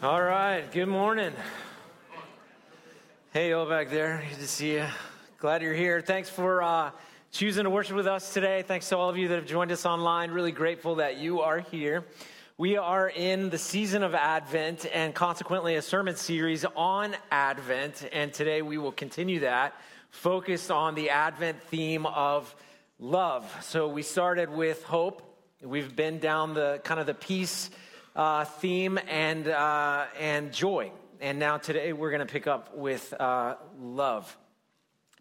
All right, good morning. Hey, all back there. Good to see you. Glad you're here. Thanks for uh, choosing to worship with us today. Thanks to all of you that have joined us online. Really grateful that you are here. We are in the season of Advent and consequently a sermon series on Advent. And today we will continue that, focused on the Advent theme of love. So we started with hope. We've been down the kind of the peace uh, theme and, uh, and joy. And now today we're going to pick up with uh, love.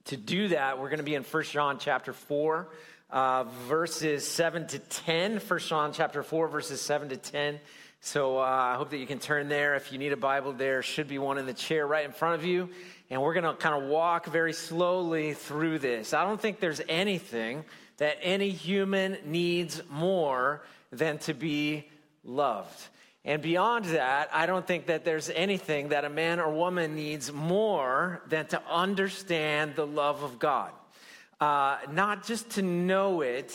To do that, we're going to be in 1 John chapter 4, uh, verses 7 to 10. 1 John chapter 4, verses 7 to 10. So uh, I hope that you can turn there. If you need a Bible, there should be one in the chair right in front of you. And we're going to kind of walk very slowly through this. I don't think there's anything that any human needs more than to be loved. And beyond that, I don't think that there's anything that a man or woman needs more than to understand the love of God. Uh, not just to know it,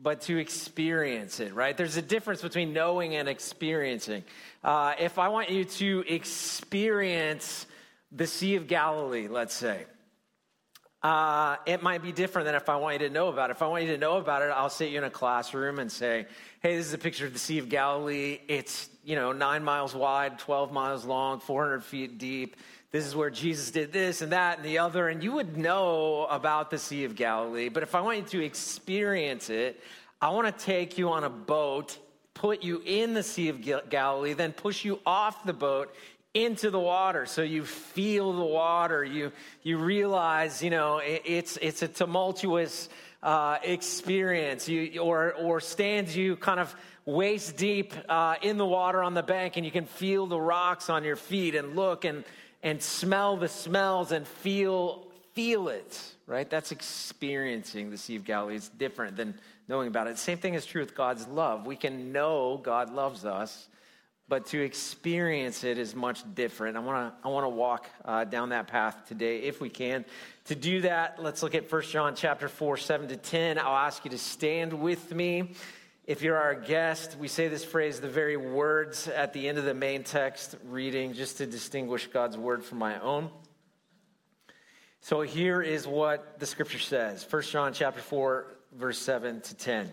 but to experience it, right? There's a difference between knowing and experiencing. Uh, if I want you to experience the Sea of Galilee, let's say, uh, it might be different than if I want you to know about it. If I want you to know about it, I'll sit you in a classroom and say, hey, this is a picture of the Sea of Galilee. It's, you know, nine miles wide, 12 miles long, 400 feet deep. This is where Jesus did this and that and the other. And you would know about the Sea of Galilee. But if I want you to experience it, I want to take you on a boat, put you in the Sea of Galilee, then push you off the boat into the water. So you feel the water. You you realize you know it, it's it's a tumultuous uh, experience. You or or stands you kind of waist deep uh, in the water on the bank and you can feel the rocks on your feet and look and and smell the smells and feel feel it right? That's experiencing the sea of galilee. It's different than knowing about it. Same thing is true with god's love. We can know god loves us but to experience it is much different. I want to I want to walk uh, down that path today if we can. To do that, let's look at 1 John chapter 4, 7 to 10. I'll ask you to stand with me. If you're our guest, we say this phrase, the very words at the end of the main text reading, just to distinguish God's word from my own. So here is what the scripture says 1 John chapter 4, verse 7 to 10.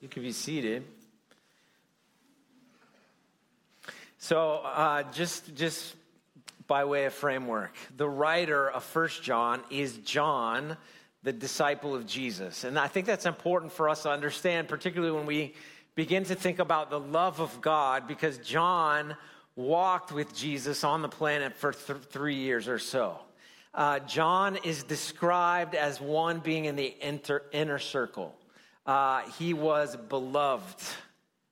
You can be seated. So, uh, just just by way of framework, the writer of First John is John, the disciple of Jesus, and I think that's important for us to understand, particularly when we begin to think about the love of God, because John walked with Jesus on the planet for th- three years or so. Uh, John is described as one being in the inter- inner circle uh, he was beloved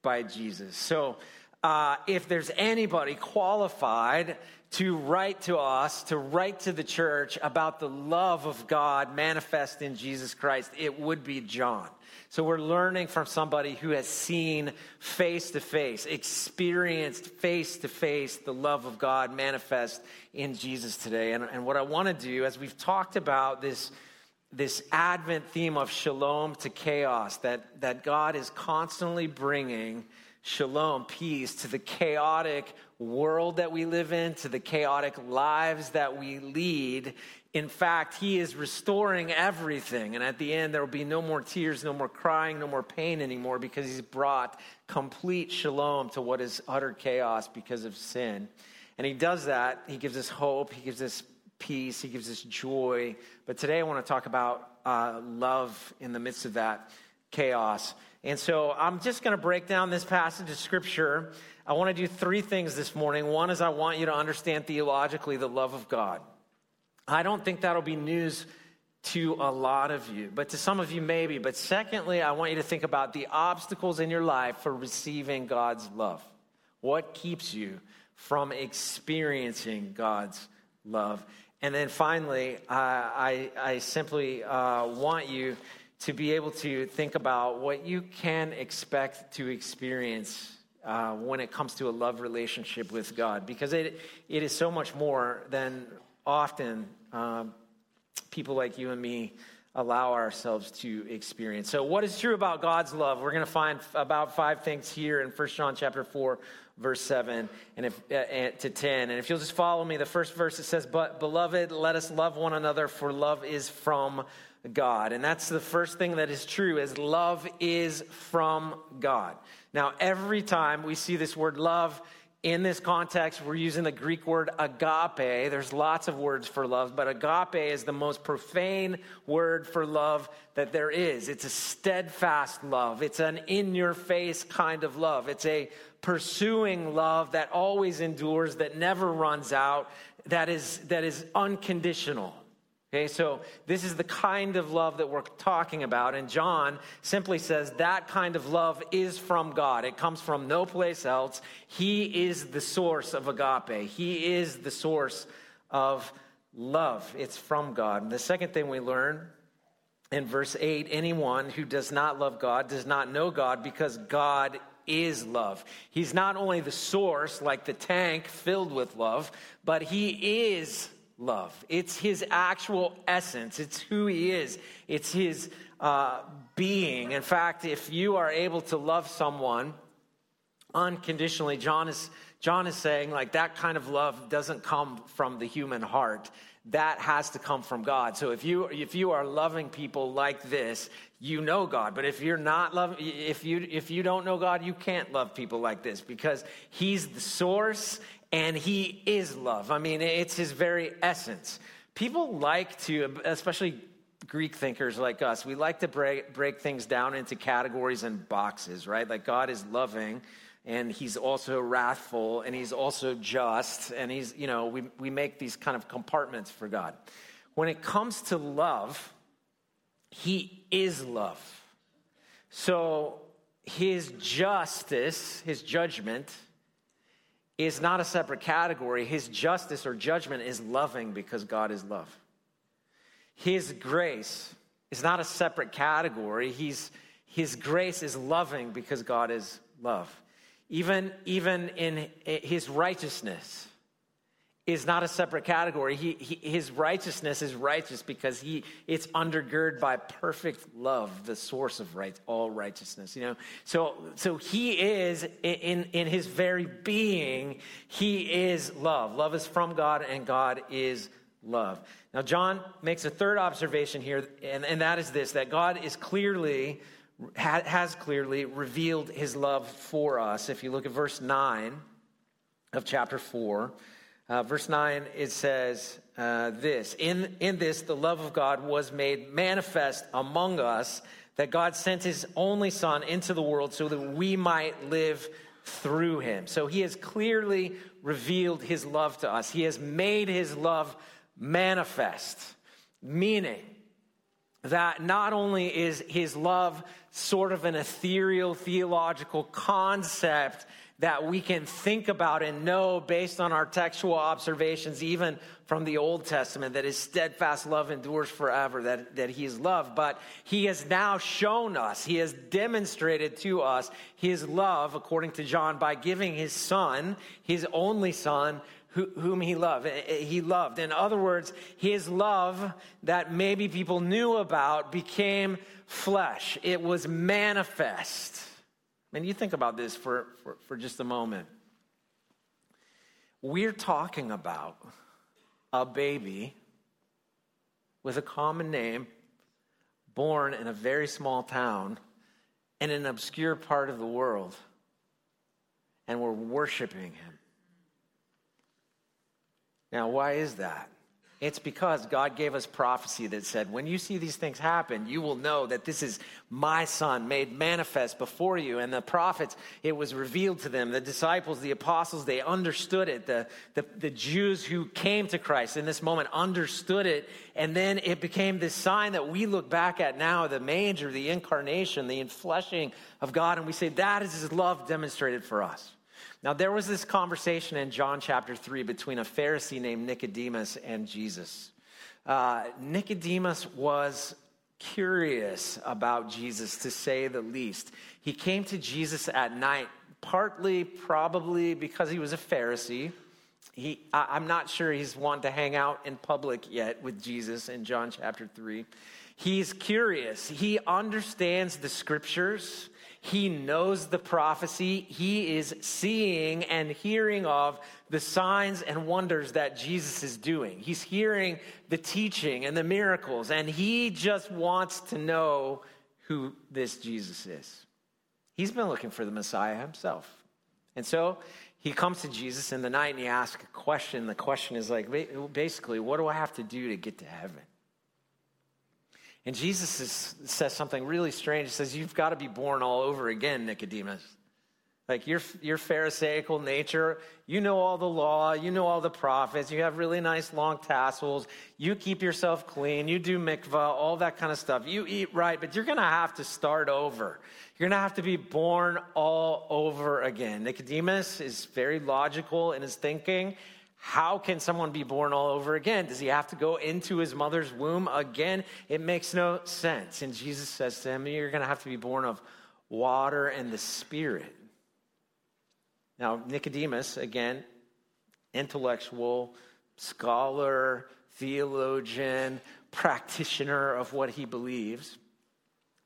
by Jesus. So, uh, if there's anybody qualified to write to us, to write to the church about the love of God manifest in Jesus Christ, it would be John. So we're learning from somebody who has seen face to face, experienced face to face the love of God manifest in Jesus today. And, and what I want to do, as we've talked about this this Advent theme of shalom to chaos, that, that God is constantly bringing shalom, peace to the chaotic world that we live in, to the chaotic lives that we lead. In fact, He is restoring everything. And at the end, there will be no more tears, no more crying, no more pain anymore because He's brought complete shalom to what is utter chaos because of sin. And He does that. He gives us hope, He gives us peace, He gives us joy. But today I want to talk about uh, love in the midst of that chaos. And so I'm just going to break down this passage of Scripture. I want to do three things this morning. One is I want you to understand theologically the love of God. I don't think that'll be news to a lot of you, but to some of you, maybe. But secondly, I want you to think about the obstacles in your life for receiving God's love. What keeps you from experiencing God's love? And then finally, uh, I, I simply uh, want you to be able to think about what you can expect to experience uh, when it comes to a love relationship with God, because it, it is so much more than often um, people like you and me allow ourselves to experience. So, what is true about God's love? We're going to find about five things here in 1 John chapter 4, verse 7 and if, uh, to 10. And if you'll just follow me, the first verse it says, But beloved, let us love one another, for love is from God. And that's the first thing that is true is love is from God. Now, every time we see this word love in this context, we're using the Greek word agape. There's lots of words for love, but agape is the most profane word for love that there is. It's a steadfast love, it's an in your face kind of love. It's a pursuing love that always endures, that never runs out, that is, that is unconditional. Okay, so this is the kind of love that we're talking about. And John simply says that kind of love is from God. It comes from no place else. He is the source of agape, He is the source of love. It's from God. And the second thing we learn in verse 8 anyone who does not love God does not know God because God is love. He's not only the source, like the tank filled with love, but He is love. It's his actual essence, it's who he is, it's his uh, being. In fact, if you are able to love someone unconditionally, John is, John is saying, like, that kind of love doesn't come from the human heart. That has to come from God. So if you if you are loving people like this, you know God. But if you're not loving, if you if you don't know God, you can't love people like this because He's the source and he is love. I mean, it's his very essence. People like to, especially Greek thinkers like us, we like to break, break things down into categories and boxes, right? Like God is loving and he's also wrathful and he's also just and he's, you know, we, we make these kind of compartments for God. When it comes to love, he is love. So his justice, his judgment, is not a separate category. His justice or judgment is loving because God is love. His grace is not a separate category. He's, his grace is loving because God is love. Even, even in his righteousness, is not a separate category. He, he, his righteousness is righteous because he, it's undergirded by perfect love, the source of right, all righteousness. You know, so so he is in in his very being, he is love. Love is from God, and God is love. Now, John makes a third observation here, and, and that is this: that God is clearly has clearly revealed his love for us. If you look at verse nine of chapter four. Uh, verse 9, it says uh, this in, in this, the love of God was made manifest among us, that God sent his only Son into the world so that we might live through him. So he has clearly revealed his love to us, he has made his love manifest, meaning that not only is his love sort of an ethereal theological concept that we can think about and know based on our textual observations, even from the Old Testament, that his steadfast love endures forever, that, that he is loved. But he has now shown us, he has demonstrated to us his love, according to John, by giving his son, his only son, whom he loved. Eh, eh, he loved. In other words, his love that maybe people knew about became flesh. It was manifest. And you think about this for, for, for just a moment. We're talking about a baby with a common name, born in a very small town in an obscure part of the world, and we're worshiping him. Now, why is that? It's because God gave us prophecy that said, when you see these things happen, you will know that this is my son made manifest before you. And the prophets, it was revealed to them. The disciples, the apostles, they understood it. The, the, the Jews who came to Christ in this moment understood it. And then it became this sign that we look back at now the manger, the incarnation, the infleshing of God. And we say, that is his love demonstrated for us. Now, there was this conversation in John chapter 3 between a Pharisee named Nicodemus and Jesus. Uh, Nicodemus was curious about Jesus, to say the least. He came to Jesus at night, partly probably because he was a Pharisee. He, I'm not sure he's wanting to hang out in public yet with Jesus in John chapter 3. He's curious. He understands the scriptures. He knows the prophecy. He is seeing and hearing of the signs and wonders that Jesus is doing. He's hearing the teaching and the miracles, and he just wants to know who this Jesus is. He's been looking for the Messiah himself. And so he comes to Jesus in the night and he asks a question. The question is like, basically, what do I have to do to get to heaven? And Jesus is, says something really strange. He says, You've got to be born all over again, Nicodemus. Like your, your Pharisaical nature, you know all the law, you know all the prophets, you have really nice long tassels, you keep yourself clean, you do mikvah, all that kind of stuff. You eat right, but you're going to have to start over. You're going to have to be born all over again. Nicodemus is very logical in his thinking. How can someone be born all over again? Does he have to go into his mother's womb again? It makes no sense. And Jesus says to him, You're going to have to be born of water and the Spirit. Now, Nicodemus, again, intellectual, scholar, theologian, practitioner of what he believes,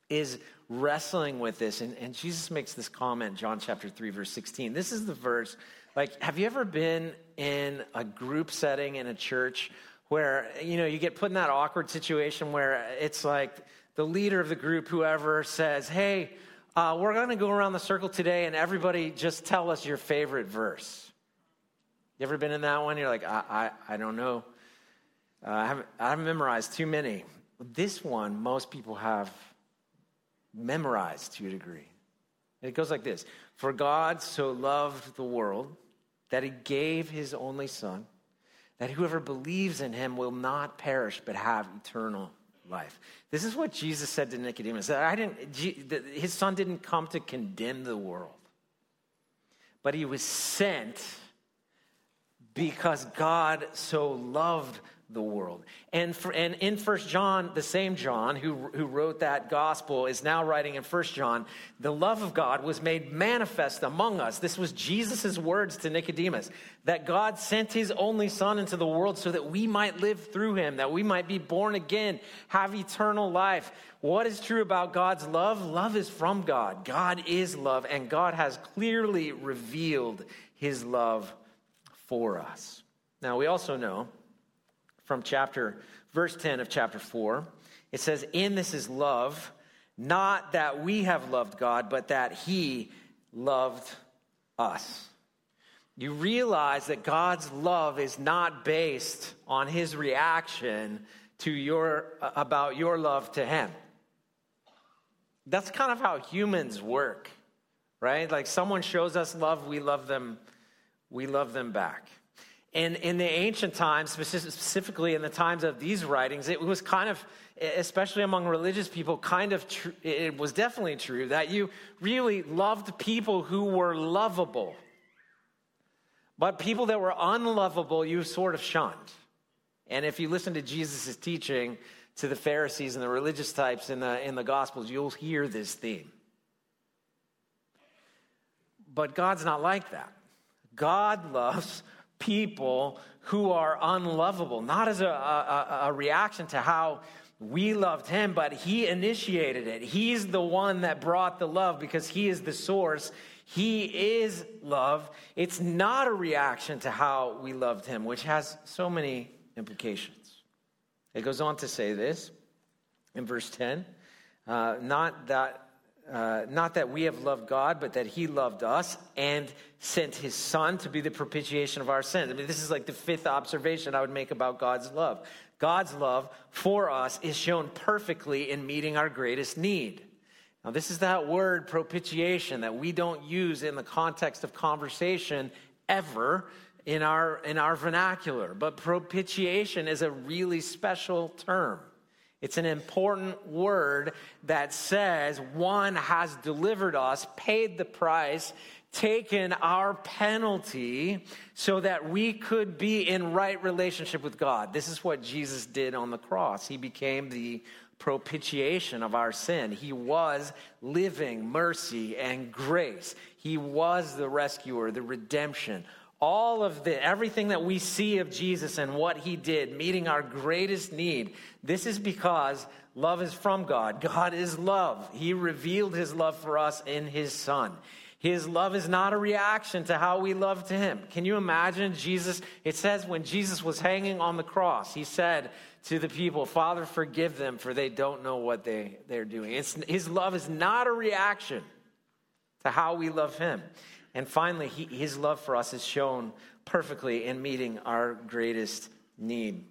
is wrestling with this. And, and Jesus makes this comment, John chapter 3, verse 16. This is the verse like, have you ever been in a group setting in a church where, you know, you get put in that awkward situation where it's like the leader of the group, whoever, says, hey, uh, we're going to go around the circle today and everybody just tell us your favorite verse. You ever been in that one? You're like, I, I, I don't know. Uh, I, haven't, I haven't memorized too many. This one, most people have memorized to a degree. It goes like this For God so loved the world that he gave his only son, that whoever believes in him will not perish but have eternal life. This is what Jesus said to Nicodemus. I didn't, his son didn't come to condemn the world, but he was sent because God so loved the world. And, for, and in First John, the same John who, who wrote that gospel is now writing in First John, the love of God was made manifest among us. This was Jesus' words to Nicodemus, that God sent his only son into the world so that we might live through him, that we might be born again, have eternal life. What is true about God's love? Love is from God. God is love, and God has clearly revealed his love for us. Now, we also know from chapter, verse 10 of chapter 4. It says, In this is love, not that we have loved God, but that He loved us. You realize that God's love is not based on His reaction to your, about your love to Him. That's kind of how humans work, right? Like someone shows us love, we love them, we love them back. And in the ancient times, specifically in the times of these writings, it was kind of, especially among religious people, kind of, true, it was definitely true that you really loved people who were lovable. But people that were unlovable, you sort of shunned. And if you listen to Jesus' teaching to the Pharisees and the religious types in the, in the Gospels, you'll hear this theme. But God's not like that. God loves people who are unlovable, not as a, a, a, reaction to how we loved him, but he initiated it. He's the one that brought the love because he is the source. He is love. It's not a reaction to how we loved him, which has so many implications. It goes on to say this in verse 10 uh, not that uh, not that we have loved God, but that He loved us and sent His Son to be the propitiation of our sins. I mean, this is like the fifth observation I would make about God's love. God's love for us is shown perfectly in meeting our greatest need. Now, this is that word propitiation that we don't use in the context of conversation ever in our, in our vernacular. But propitiation is a really special term. It's an important word that says one has delivered us, paid the price taken our penalty so that we could be in right relationship with God. This is what Jesus did on the cross. He became the propitiation of our sin. He was living mercy and grace. He was the rescuer, the redemption. All of the everything that we see of Jesus and what he did, meeting our greatest need, this is because love is from God. God is love. He revealed his love for us in his son. His love is not a reaction to how we love to him. Can you imagine Jesus? It says when Jesus was hanging on the cross, he said to the people, Father, forgive them, for they don't know what they, they're doing. It's, his love is not a reaction to how we love him. And finally, he, his love for us is shown perfectly in meeting our greatest need.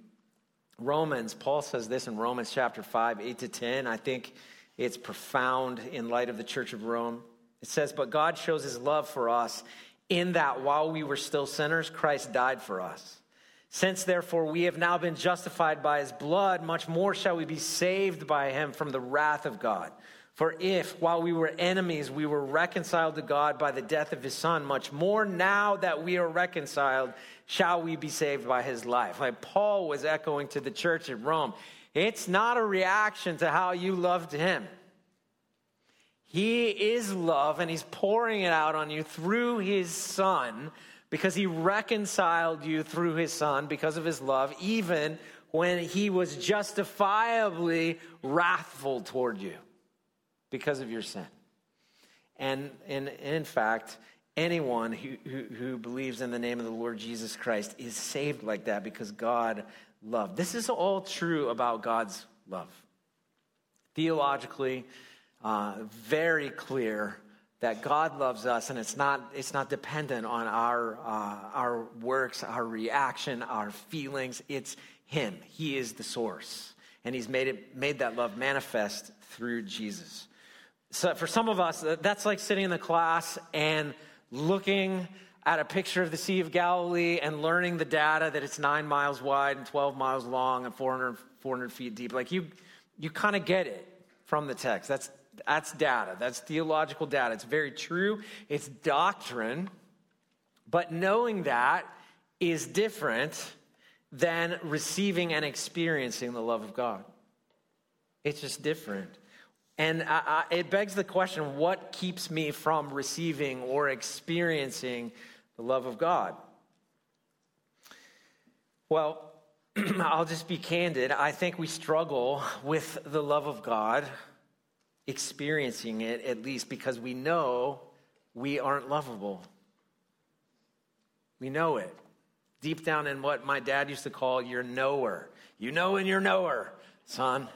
Romans, Paul says this in Romans chapter 5, 8 to 10. I think it's profound in light of the church of Rome. It says, But God shows his love for us in that while we were still sinners, Christ died for us. Since therefore we have now been justified by his blood, much more shall we be saved by him from the wrath of God. For if, while we were enemies, we were reconciled to God by the death of his son, much more now that we are reconciled, shall we be saved by his life. Like Paul was echoing to the church at Rome, it's not a reaction to how you loved him. He is love, and He's pouring it out on you through His Son because He reconciled you through His Son because of His love, even when He was justifiably wrathful toward you because of your sin. And, and, and in fact, anyone who, who, who, believes in the name of the Lord Jesus Christ is saved like that because God loved. This is all true about God's love. Theologically, uh, very clear that God loves us, and it's not, it's not dependent on our, uh, our works, our reaction, our feelings. It's Him. He is the source. And He's made, it, made that love manifest through Jesus. So for some of us, that's like sitting in the class and looking at a picture of the Sea of Galilee and learning the data that it's nine miles wide and 12 miles long and 400, 400 feet deep. Like you, you kind of get it from the text. That's that's data. That's theological data. It's very true. It's doctrine. But knowing that is different than receiving and experiencing the love of God. It's just different. And I, I, it begs the question what keeps me from receiving or experiencing the love of God? Well, I'll just be candid. I think we struggle with the love of God experiencing it at least because we know we aren't lovable. We know it. Deep down in what my dad used to call your knower. You know and you're knower, son.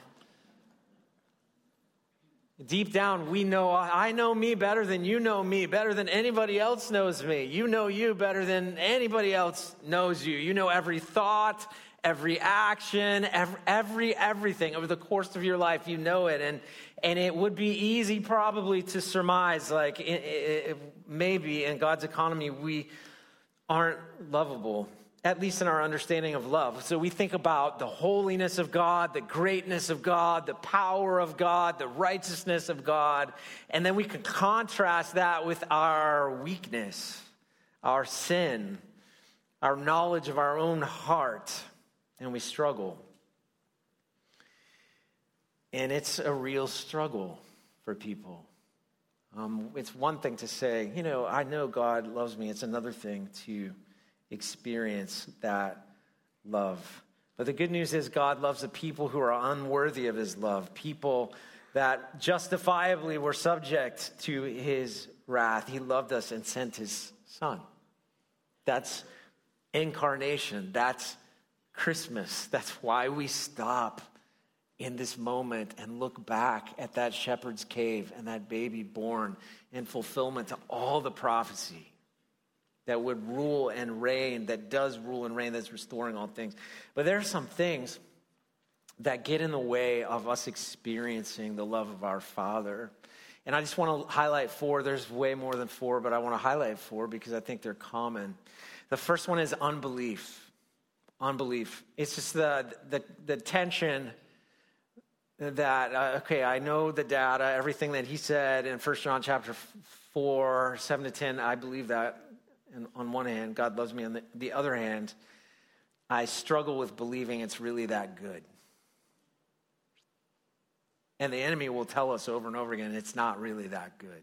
Deep down, we know, I know me better than you know me, better than anybody else knows me. You know you better than anybody else knows you. You know every thought, every action, every, every everything over the course of your life. You know it, and and it would be easy probably to surmise, like it, it, maybe in God's economy we aren't lovable. At least in our understanding of love. So we think about the holiness of God, the greatness of God, the power of God, the righteousness of God, and then we can contrast that with our weakness, our sin, our knowledge of our own heart and we struggle. And it's a real struggle for people. Um, it's one thing to say, you know, I know God loves me. It's another thing to experience that love. But the good news is, God loves the people who are unworthy of his love, people that justifiably were subject to his wrath. He loved us and sent his son. That's incarnation. That's Christmas. That's why we stop in this moment and look back at that shepherd's cave and that baby born in fulfillment to all the prophecy that would rule and reign, that does rule and reign, that's restoring all things. But there are some things that get in the way of us experiencing the love of our Father. And I just want to highlight four. There's way more than four, but I want to highlight four because I think they're common. The first one is unbelief unbelief. It's just the, the, the tension that, uh, okay, I know the data, everything that he said in 1 John chapter 4, 7 to 10, I believe that. And on one hand, God loves me. On the, the other hand, I struggle with believing it's really that good. And the enemy will tell us over and over again it's not really that good.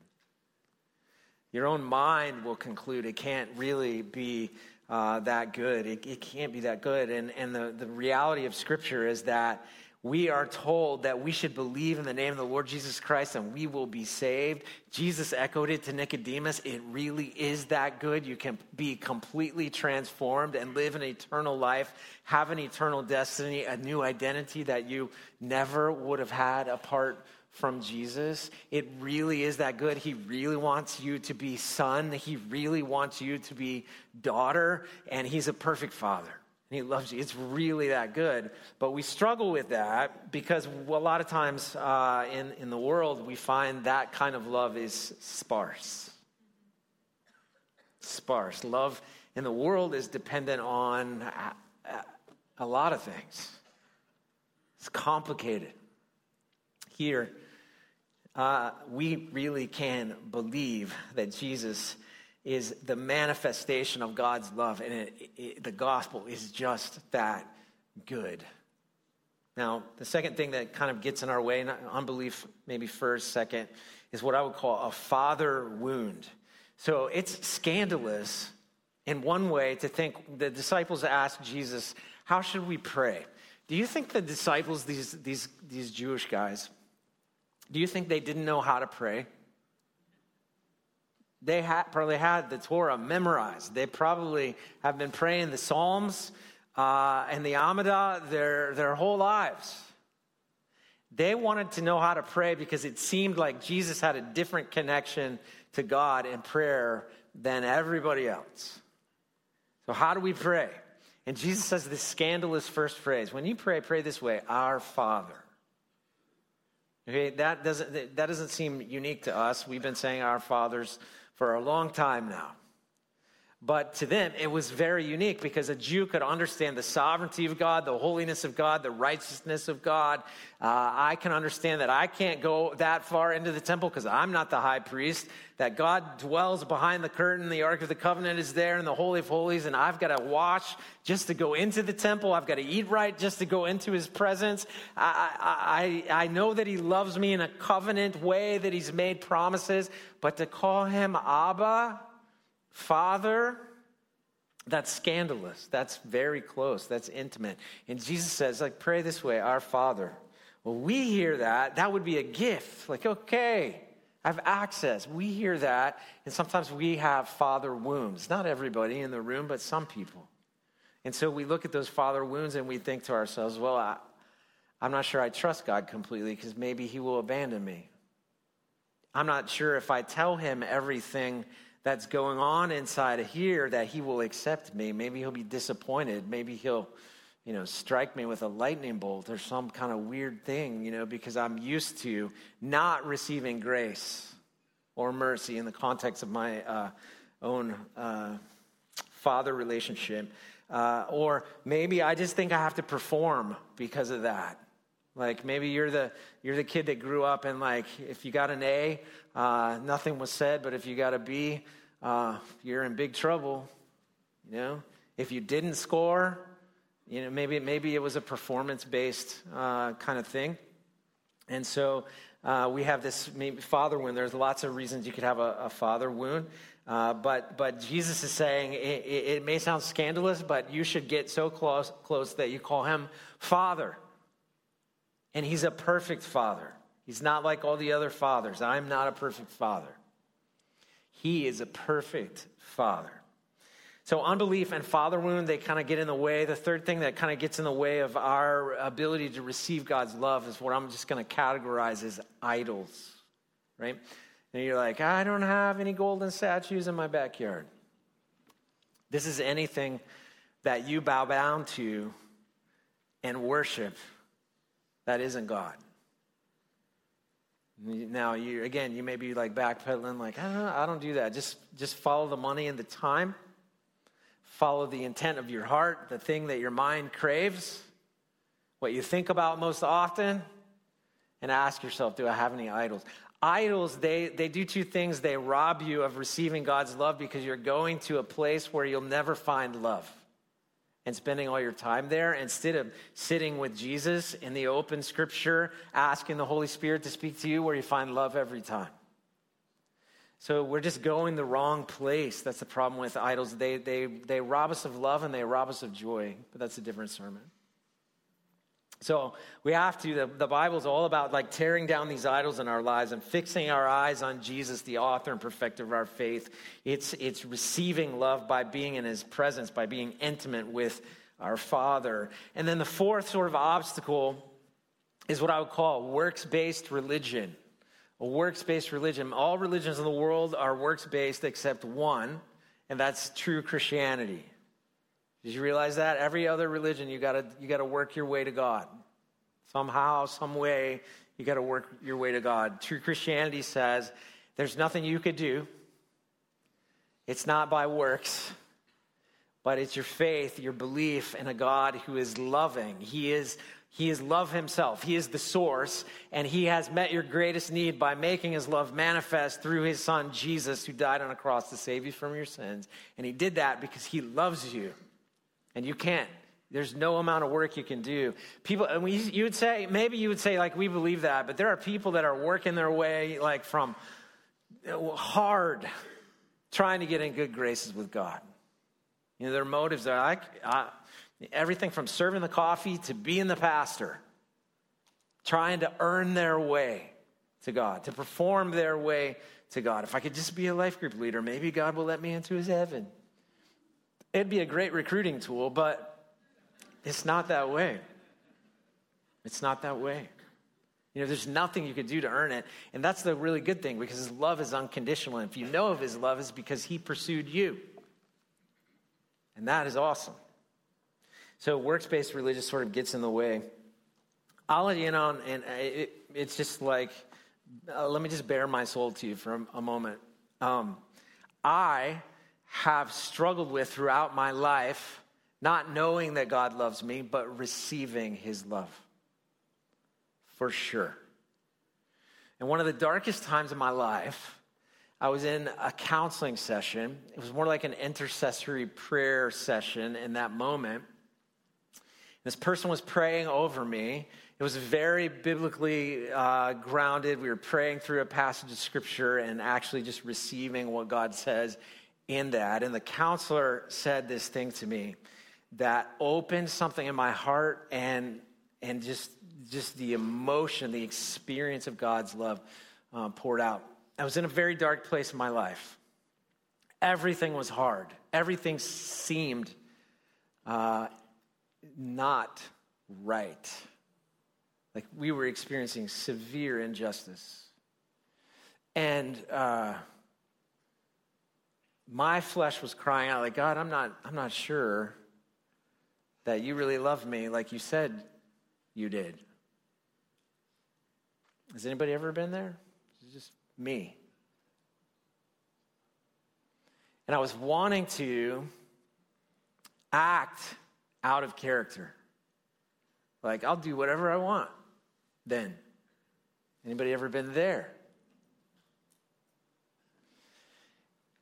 Your own mind will conclude it can't really be uh, that good. It, it can't be that good. And, and the, the reality of Scripture is that we are told that we should believe in the name of the Lord Jesus Christ and we will be saved. Jesus echoed it to Nicodemus. It really is that good. You can be completely transformed and live an eternal life, have an eternal destiny, a new identity that you never would have had apart from Jesus. It really is that good. He really wants you to be son, he really wants you to be daughter, and he's a perfect father. He loves you. It's really that good. But we struggle with that because a lot of times uh, in, in the world, we find that kind of love is sparse. Sparse. Love in the world is dependent on a, a lot of things, it's complicated. Here, uh, we really can believe that Jesus is the manifestation of God's love, and it, it, the gospel is just that good. Now, the second thing that kind of gets in our way, unbelief maybe first, second, is what I would call a father wound. So it's scandalous in one way to think the disciples asked Jesus, How should we pray? Do you think the disciples, these, these, these Jewish guys, do you think they didn't know how to pray? They had, probably had the Torah memorized. They probably have been praying the Psalms uh, and the Amidah their, their whole lives. They wanted to know how to pray because it seemed like Jesus had a different connection to God in prayer than everybody else. So, how do we pray? And Jesus says this scandalous first phrase When you pray, pray this way Our Father. Okay, that doesn't, that doesn't seem unique to us. We've been saying our fathers for a long time now. But to them, it was very unique because a Jew could understand the sovereignty of God, the holiness of God, the righteousness of God. Uh, I can understand that I can't go that far into the temple because I'm not the high priest, that God dwells behind the curtain, the Ark of the Covenant is there in the Holy of Holies, and I've got to wash just to go into the temple. I've got to eat right just to go into his presence. I, I, I know that he loves me in a covenant way, that he's made promises, but to call him Abba, Father, that's scandalous. That's very close. That's intimate. And Jesus says, like, pray this way, our Father. Well, we hear that. That would be a gift. Like, okay, I have access. We hear that. And sometimes we have father wounds. Not everybody in the room, but some people. And so we look at those father wounds and we think to ourselves, well, I, I'm not sure I trust God completely because maybe he will abandon me. I'm not sure if I tell him everything that's going on inside of here that he will accept me. Maybe he'll be disappointed. Maybe he'll, you know, strike me with a lightning bolt or some kind of weird thing, you know, because I'm used to not receiving grace or mercy in the context of my uh, own uh, father relationship. Uh, or maybe I just think I have to perform because of that. Like maybe you're the you're the kid that grew up and like if you got an A, uh, nothing was said, but if you got a B, uh, you're in big trouble. You know, if you didn't score, you know maybe maybe it was a performance based uh, kind of thing, and so uh, we have this father wound. There's lots of reasons you could have a, a father wound. Uh, but, but Jesus is saying it, it, it may sound scandalous, but you should get so close, close that you call him Father. And he's a perfect father. He's not like all the other fathers. I'm not a perfect father. He is a perfect father. So, unbelief and father wound, they kind of get in the way. The third thing that kind of gets in the way of our ability to receive God's love is what I'm just going to categorize as idols, right? And you're like, I don't have any golden statues in my backyard. This is anything that you bow down to and worship that isn't God. Now, you again, you may be like backpedaling, like, I don't, I don't do that. Just, just follow the money and the time. Follow the intent of your heart, the thing that your mind craves, what you think about most often. and ask yourself, do I have any idols? Idols, they, they do two things. They rob you of receiving God's love because you're going to a place where you'll never find love and spending all your time there instead of sitting with Jesus in the open scripture, asking the Holy Spirit to speak to you where you find love every time. So we're just going the wrong place. That's the problem with idols. They, they, they rob us of love and they rob us of joy, but that's a different sermon. So we have to, the, the Bible's all about like tearing down these idols in our lives and fixing our eyes on Jesus, the author and perfecter of our faith. It's, it's receiving love by being in his presence, by being intimate with our Father. And then the fourth sort of obstacle is what I would call works based religion. A works based religion. All religions in the world are works based except one, and that's true Christianity. Did you realize that? Every other religion, you gotta, you gotta work your way to God. Somehow, some way, you gotta work your way to God. True Christianity says there's nothing you could do. It's not by works, but it's your faith, your belief in a God who is loving. He is he is love himself. He is the source, and he has met your greatest need by making his love manifest through his son Jesus, who died on a cross to save you from your sins. And he did that because he loves you. And you can't. There's no amount of work you can do. People, and we, you would say, maybe you would say, like, we believe that, but there are people that are working their way, like, from uh, hard, trying to get in good graces with God. You know, their motives are, like everything from serving the coffee to being the pastor, trying to earn their way to God, to perform their way to God. If I could just be a life group leader, maybe God will let me into his heaven. It'd be a great recruiting tool, but it's not that way. It's not that way. You know, there's nothing you could do to earn it. And that's the really good thing because his love is unconditional. And if you know of his love, it's because he pursued you. And that is awesome. So works based religion sort of gets in the way. I'll let you in on, and it, it's just like, uh, let me just bare my soul to you for a, a moment. Um, I have struggled with throughout my life, not knowing that God loves me, but receiving his love. For sure. And one of the darkest times of my life, I was in a counseling session. It was more like an intercessory prayer session in that moment. This person was praying over me. It was very biblically uh, grounded. We were praying through a passage of scripture and actually just receiving what God says in that. And the counselor said this thing to me that opened something in my heart and, and just, just the emotion, the experience of God's love uh, poured out. I was in a very dark place in my life. Everything was hard, everything seemed uh, not right. Like we were experiencing severe injustice. And, uh, my flesh was crying out like god i'm not i'm not sure that you really love me like you said you did. Has anybody ever been there? It's just me. And i was wanting to act out of character. Like i'll do whatever i want then. Anybody ever been there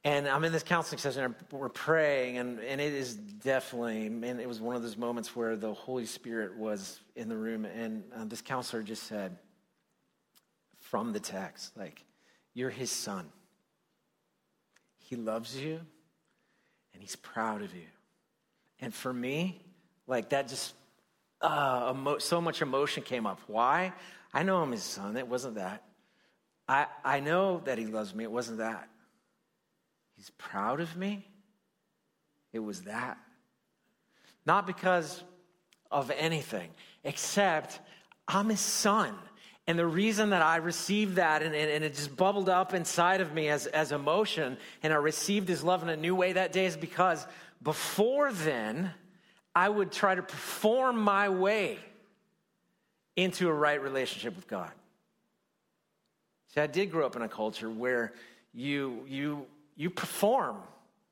And I'm in this counseling session, and we're praying, and, and it is definitely, and it was one of those moments where the Holy Spirit was in the room, and uh, this counselor just said, from the text, like, you're his son. He loves you, and he's proud of you. And for me, like, that just, uh, emo- so much emotion came up. Why? I know I'm his son. It wasn't that. I, I know that he loves me. It wasn't that. He's proud of me. It was that. Not because of anything, except I'm his son. And the reason that I received that and, and, it just bubbled up inside of me as, as emotion and I received his love in a new way that day is because before then, I would try to perform my way into a right relationship with God. See, I did grow up in a culture where you, you you perform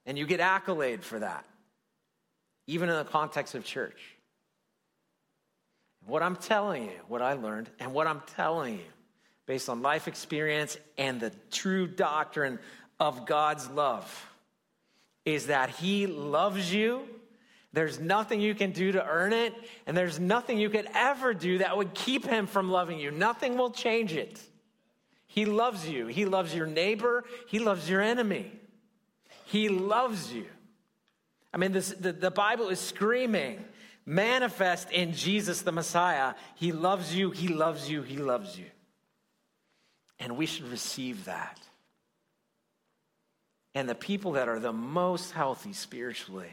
and you get accolade for that, even in the context of church. What I'm telling you, what I learned, and what I'm telling you, based on life experience and the true doctrine of God's love, is that He loves you. There's nothing you can do to earn it, and there's nothing you could ever do that would keep Him from loving you. Nothing will change it. He loves you. He loves your neighbor. He loves your enemy. He loves you. I mean, this, the, the Bible is screaming manifest in Jesus the Messiah. He loves you, He loves you, He loves you. And we should receive that. And the people that are the most healthy spiritually,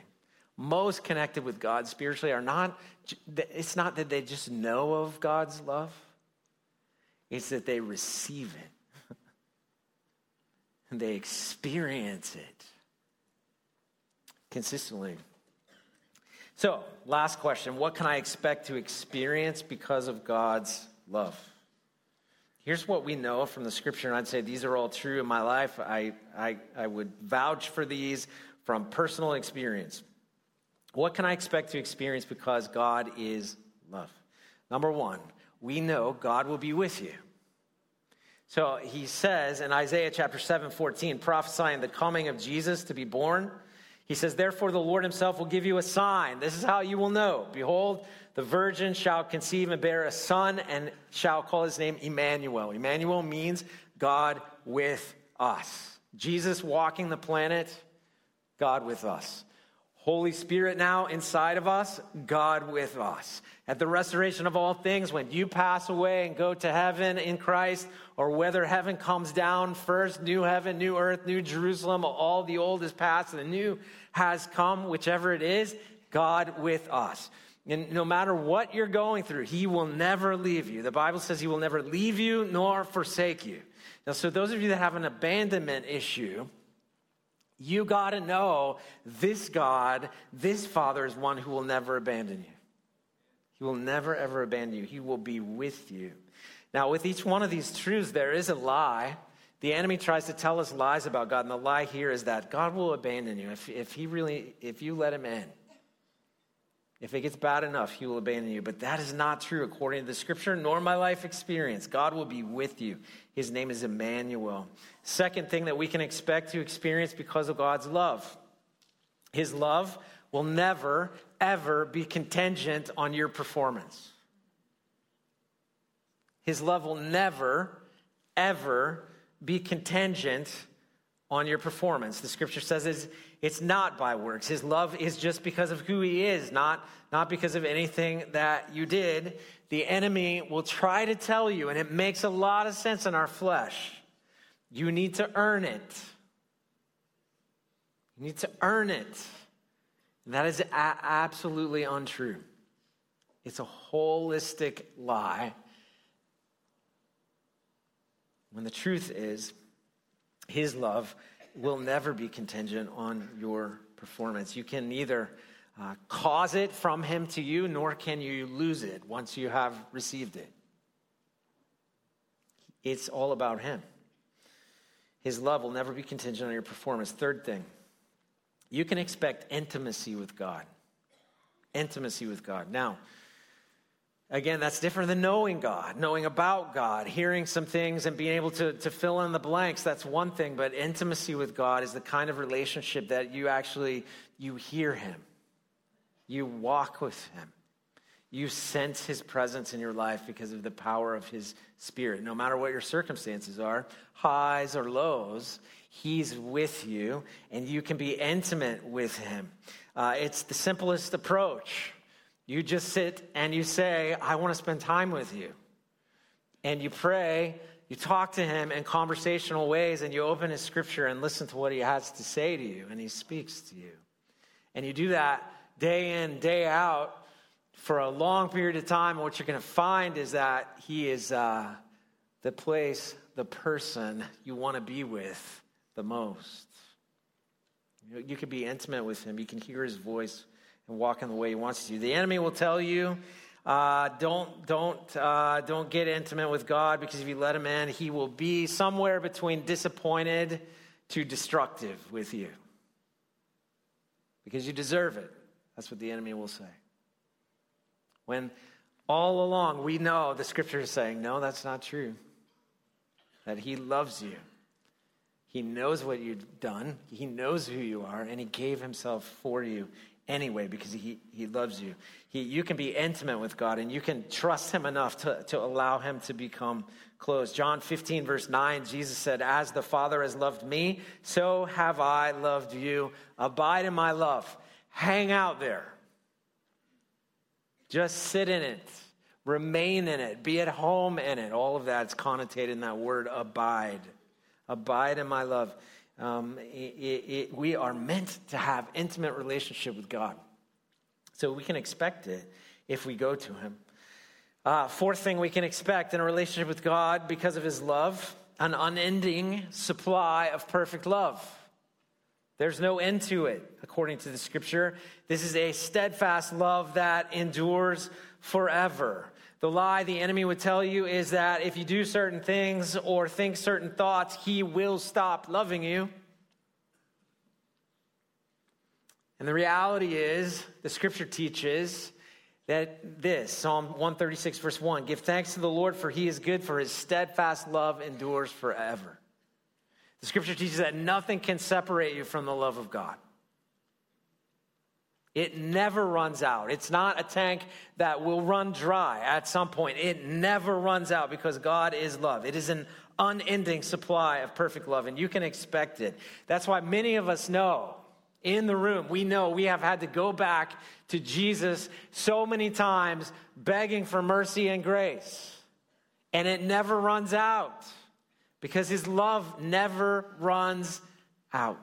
most connected with God spiritually, are not, it's not that they just know of God's love, it's that they receive it and they experience it consistently. So, last question What can I expect to experience because of God's love? Here's what we know from the scripture, and I'd say these are all true in my life. I, I, I would vouch for these from personal experience. What can I expect to experience because God is love? Number one, we know God will be with you. So he says in Isaiah chapter 7 14, prophesying the coming of Jesus to be born. He says, Therefore, the Lord himself will give you a sign. This is how you will know. Behold, the virgin shall conceive and bear a son and shall call his name Emmanuel. Emmanuel means God with us. Jesus walking the planet, God with us. Holy Spirit now inside of us, God with us. At the restoration of all things, when you pass away and go to heaven in Christ, or whether heaven comes down first, new heaven, new earth, new Jerusalem, all the old is past and the new has come, whichever it is, God with us. And no matter what you're going through, He will never leave you. The Bible says He will never leave you nor forsake you. Now, so those of you that have an abandonment issue, you got to know this God, this Father is one who will never abandon you. He will never, ever abandon you. He will be with you. Now, with each one of these truths, there is a lie. The enemy tries to tell us lies about God, and the lie here is that God will abandon you if, if he really, if you let him in. If it gets bad enough, he will abandon you. But that is not true according to the scripture nor my life experience. God will be with you. His name is Emmanuel. Second thing that we can expect to experience because of God's love His love will never, ever be contingent on your performance. His love will never, ever be contingent on your performance. The scripture says it's, it's not by works. His love is just because of who he is, not, not because of anything that you did. The enemy will try to tell you, and it makes a lot of sense in our flesh. You need to earn it. You need to earn it. And that is a- absolutely untrue. It's a holistic lie. When the truth is, his love will never be contingent on your performance. You can neither uh, cause it from Him to you, nor can you lose it once you have received it. It's all about Him. His love will never be contingent on your performance. Third thing, you can expect intimacy with God. Intimacy with God. Now, Again, that's different than knowing God, knowing about God, hearing some things and being able to, to fill in the blanks. That's one thing, but intimacy with God is the kind of relationship that you actually, you hear Him. You walk with Him. You sense His presence in your life because of the power of His Spirit. No matter what your circumstances are, highs or lows, He's with you and you can be intimate with Him. Uh, it's the simplest approach. You just sit and you say, I want to spend time with you. And you pray, you talk to him in conversational ways, and you open his scripture and listen to what he has to say to you, and he speaks to you. And you do that day in, day out for a long period of time. And what you're going to find is that he is uh, the place, the person you want to be with the most. You, you can be intimate with him, you can hear his voice and walk in the way he wants you to. The enemy will tell you, uh, don't, don't, uh, don't get intimate with God because if you let him in, he will be somewhere between disappointed to destructive with you. Because you deserve it. That's what the enemy will say. When All along, we know the scripture is saying, no, that's not true. That He loves you. He knows what you've done, He knows who you are, and He gave Himself for you anyway because He, he loves you. He, you can be intimate with God and you can trust Him enough to, to allow Him to become close. John 15, verse 9, Jesus said, As the Father has loved me, so have I loved you. Abide in my love. Hang out there. Just sit in it. Remain in it. Be at home in it. All of that's connotated in that word abide. Abide in my love. Um, it, it, we are meant to have intimate relationship with God. So we can expect it if we go to him. Uh, fourth thing we can expect in a relationship with God because of his love, an unending supply of perfect love. There's no end to it, according to the scripture. This is a steadfast love that endures forever. The lie the enemy would tell you is that if you do certain things or think certain thoughts, he will stop loving you. And the reality is, the scripture teaches that this Psalm 136, verse 1 give thanks to the Lord, for he is good, for his steadfast love endures forever. The scripture teaches that nothing can separate you from the love of God. It never runs out. It's not a tank that will run dry at some point. It never runs out because God is love. It is an unending supply of perfect love, and you can expect it. That's why many of us know in the room, we know we have had to go back to Jesus so many times begging for mercy and grace. And it never runs out because his love never runs out.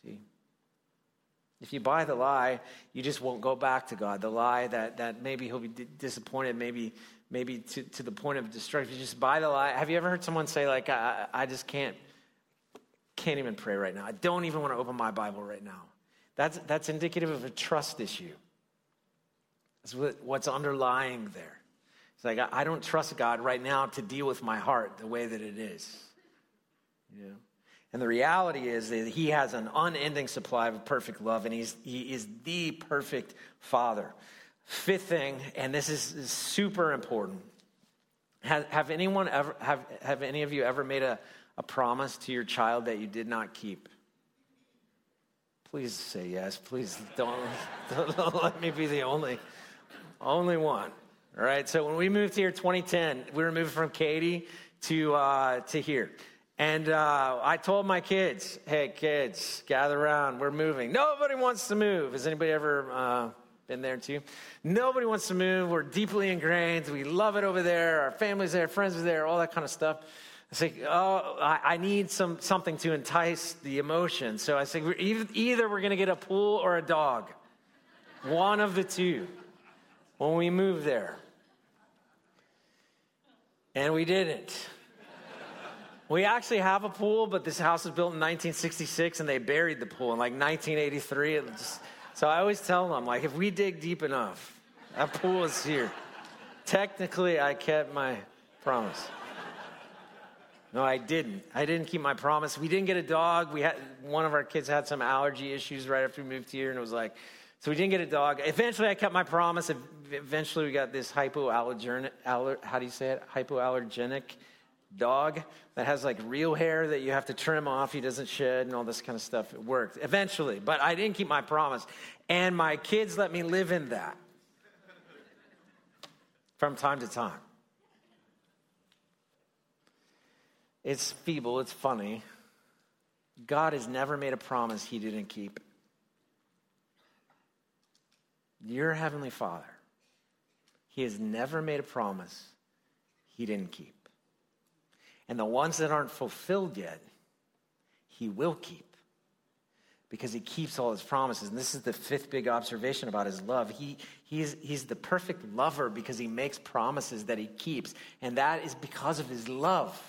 See? If you buy the lie, you just won't go back to God. The lie that, that maybe he'll be disappointed, maybe maybe to, to the point of destruction. You just buy the lie. Have you ever heard someone say, like, I, I just can't can't even pray right now. I don't even want to open my Bible right now. That's, that's indicative of a trust issue. That's what, what's underlying there. It's like, I, don't trust God right now to deal with my heart the way that it is. You know? And the reality is that He has an unending supply of perfect love, and he's, He is the perfect Father. Fifth thing, and this is, is super important. Have, have anyone ever have, have any of you ever made a, a promise to your child that you did not keep? Please say yes. Please don't, don't let me be the only, only one. All right. So when we moved here 2010, we were moving from Katy to, uh, to here. And uh, I told my kids, hey, kids, gather around. We're moving. Nobody wants to move. Has anybody ever uh, been there too? Nobody wants to move. We're deeply ingrained. We love it over there. Our family's there, friends are there, all that kind of stuff. I say, oh, I, I need some, something to entice the emotion. So I say, either we're going to get a pool or a dog. One of the two when we move there. And we didn't. We actually have a pool, but this house was built in 1966 and they buried the pool in like 1983. Just, so I always tell them, like, if we dig deep enough, that pool is here. Technically, I kept my promise. No, I didn't. I didn't keep my promise. We didn't get a dog. We had one of our kids had some allergy issues right after we moved here, and it was like, so we didn't get a dog. Eventually, I kept my promise. Eventually, we got this hypoallergenic. Aller, how do you say it? Hypoallergenic dog that has like real hair that you have to trim off. He doesn't shed and all this kind of stuff. It worked eventually, but I didn't keep my promise, and my kids let me live in that from time to time. It's feeble, it's funny. God has never made a promise he didn't keep. Your Heavenly Father, He has never made a promise He didn't keep. And the ones that aren't fulfilled yet, He will keep because He keeps all His promises. And this is the fifth big observation about His love. He, he's, he's the perfect lover because He makes promises that He keeps. And that is because of His love.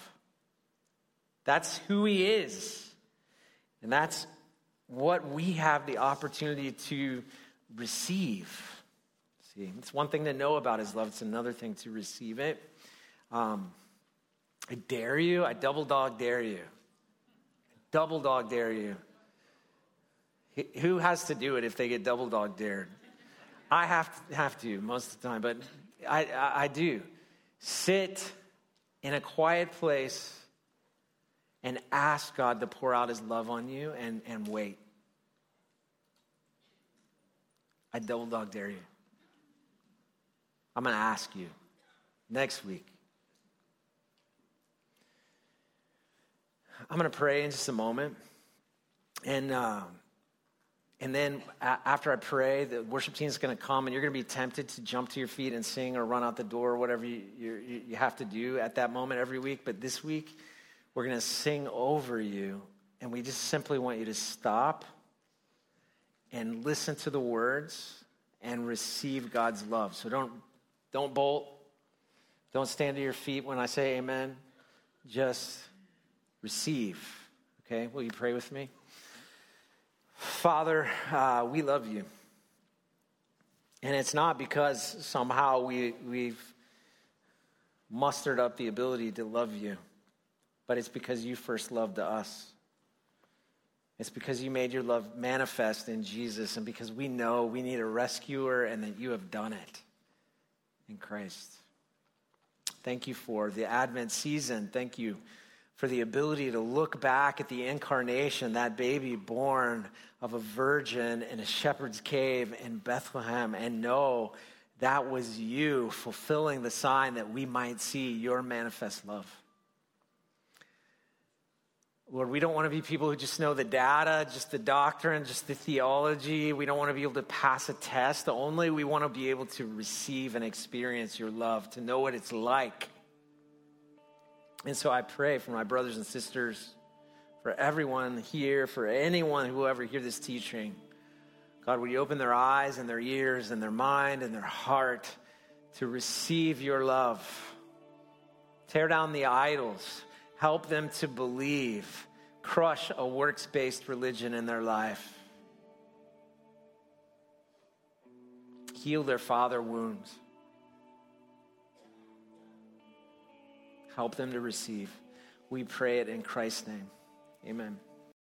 That's who He is. And that's what we have the opportunity to receive. See, it's one thing to know about His love, it's another thing to receive it. Um, I dare you, I double dog dare you. Double dog dare you. Who has to do it if they get double dog dared? I have to, have to most of the time, but I, I, I do. Sit in a quiet place and ask God to pour out his love on you and, and wait. I double dog dare you. I'm going to ask you next week. I'm going to pray in just a moment. And, um, and then after I pray, the worship team is going to come and you're going to be tempted to jump to your feet and sing or run out the door, or whatever you, you, you have to do at that moment every week. But this week, we're going to sing over you. And we just simply want you to stop and listen to the words and receive God's love. So don't, don't bolt. Don't stand to your feet when I say amen. Just receive. Okay? Will you pray with me? Father, uh, we love you. And it's not because somehow we, we've mustered up the ability to love you, but it's because you first loved us. It's because you made your love manifest in Jesus, and because we know we need a rescuer and that you have done it in Christ. Thank you for the Advent season. Thank you for the ability to look back at the incarnation, that baby born of a virgin in a shepherd's cave in Bethlehem, and know that was you fulfilling the sign that we might see your manifest love. Lord, we don't want to be people who just know the data, just the doctrine, just the theology. We don't want to be able to pass a test. Only we want to be able to receive and experience your love, to know what it's like. And so I pray for my brothers and sisters, for everyone here, for anyone who will ever hear this teaching. God, would you open their eyes and their ears and their mind and their heart to receive your love? Tear down the idols help them to believe, crush a works based religion in their life, heal their father wounds, help them to receive. We pray it in Christ's name. Amen.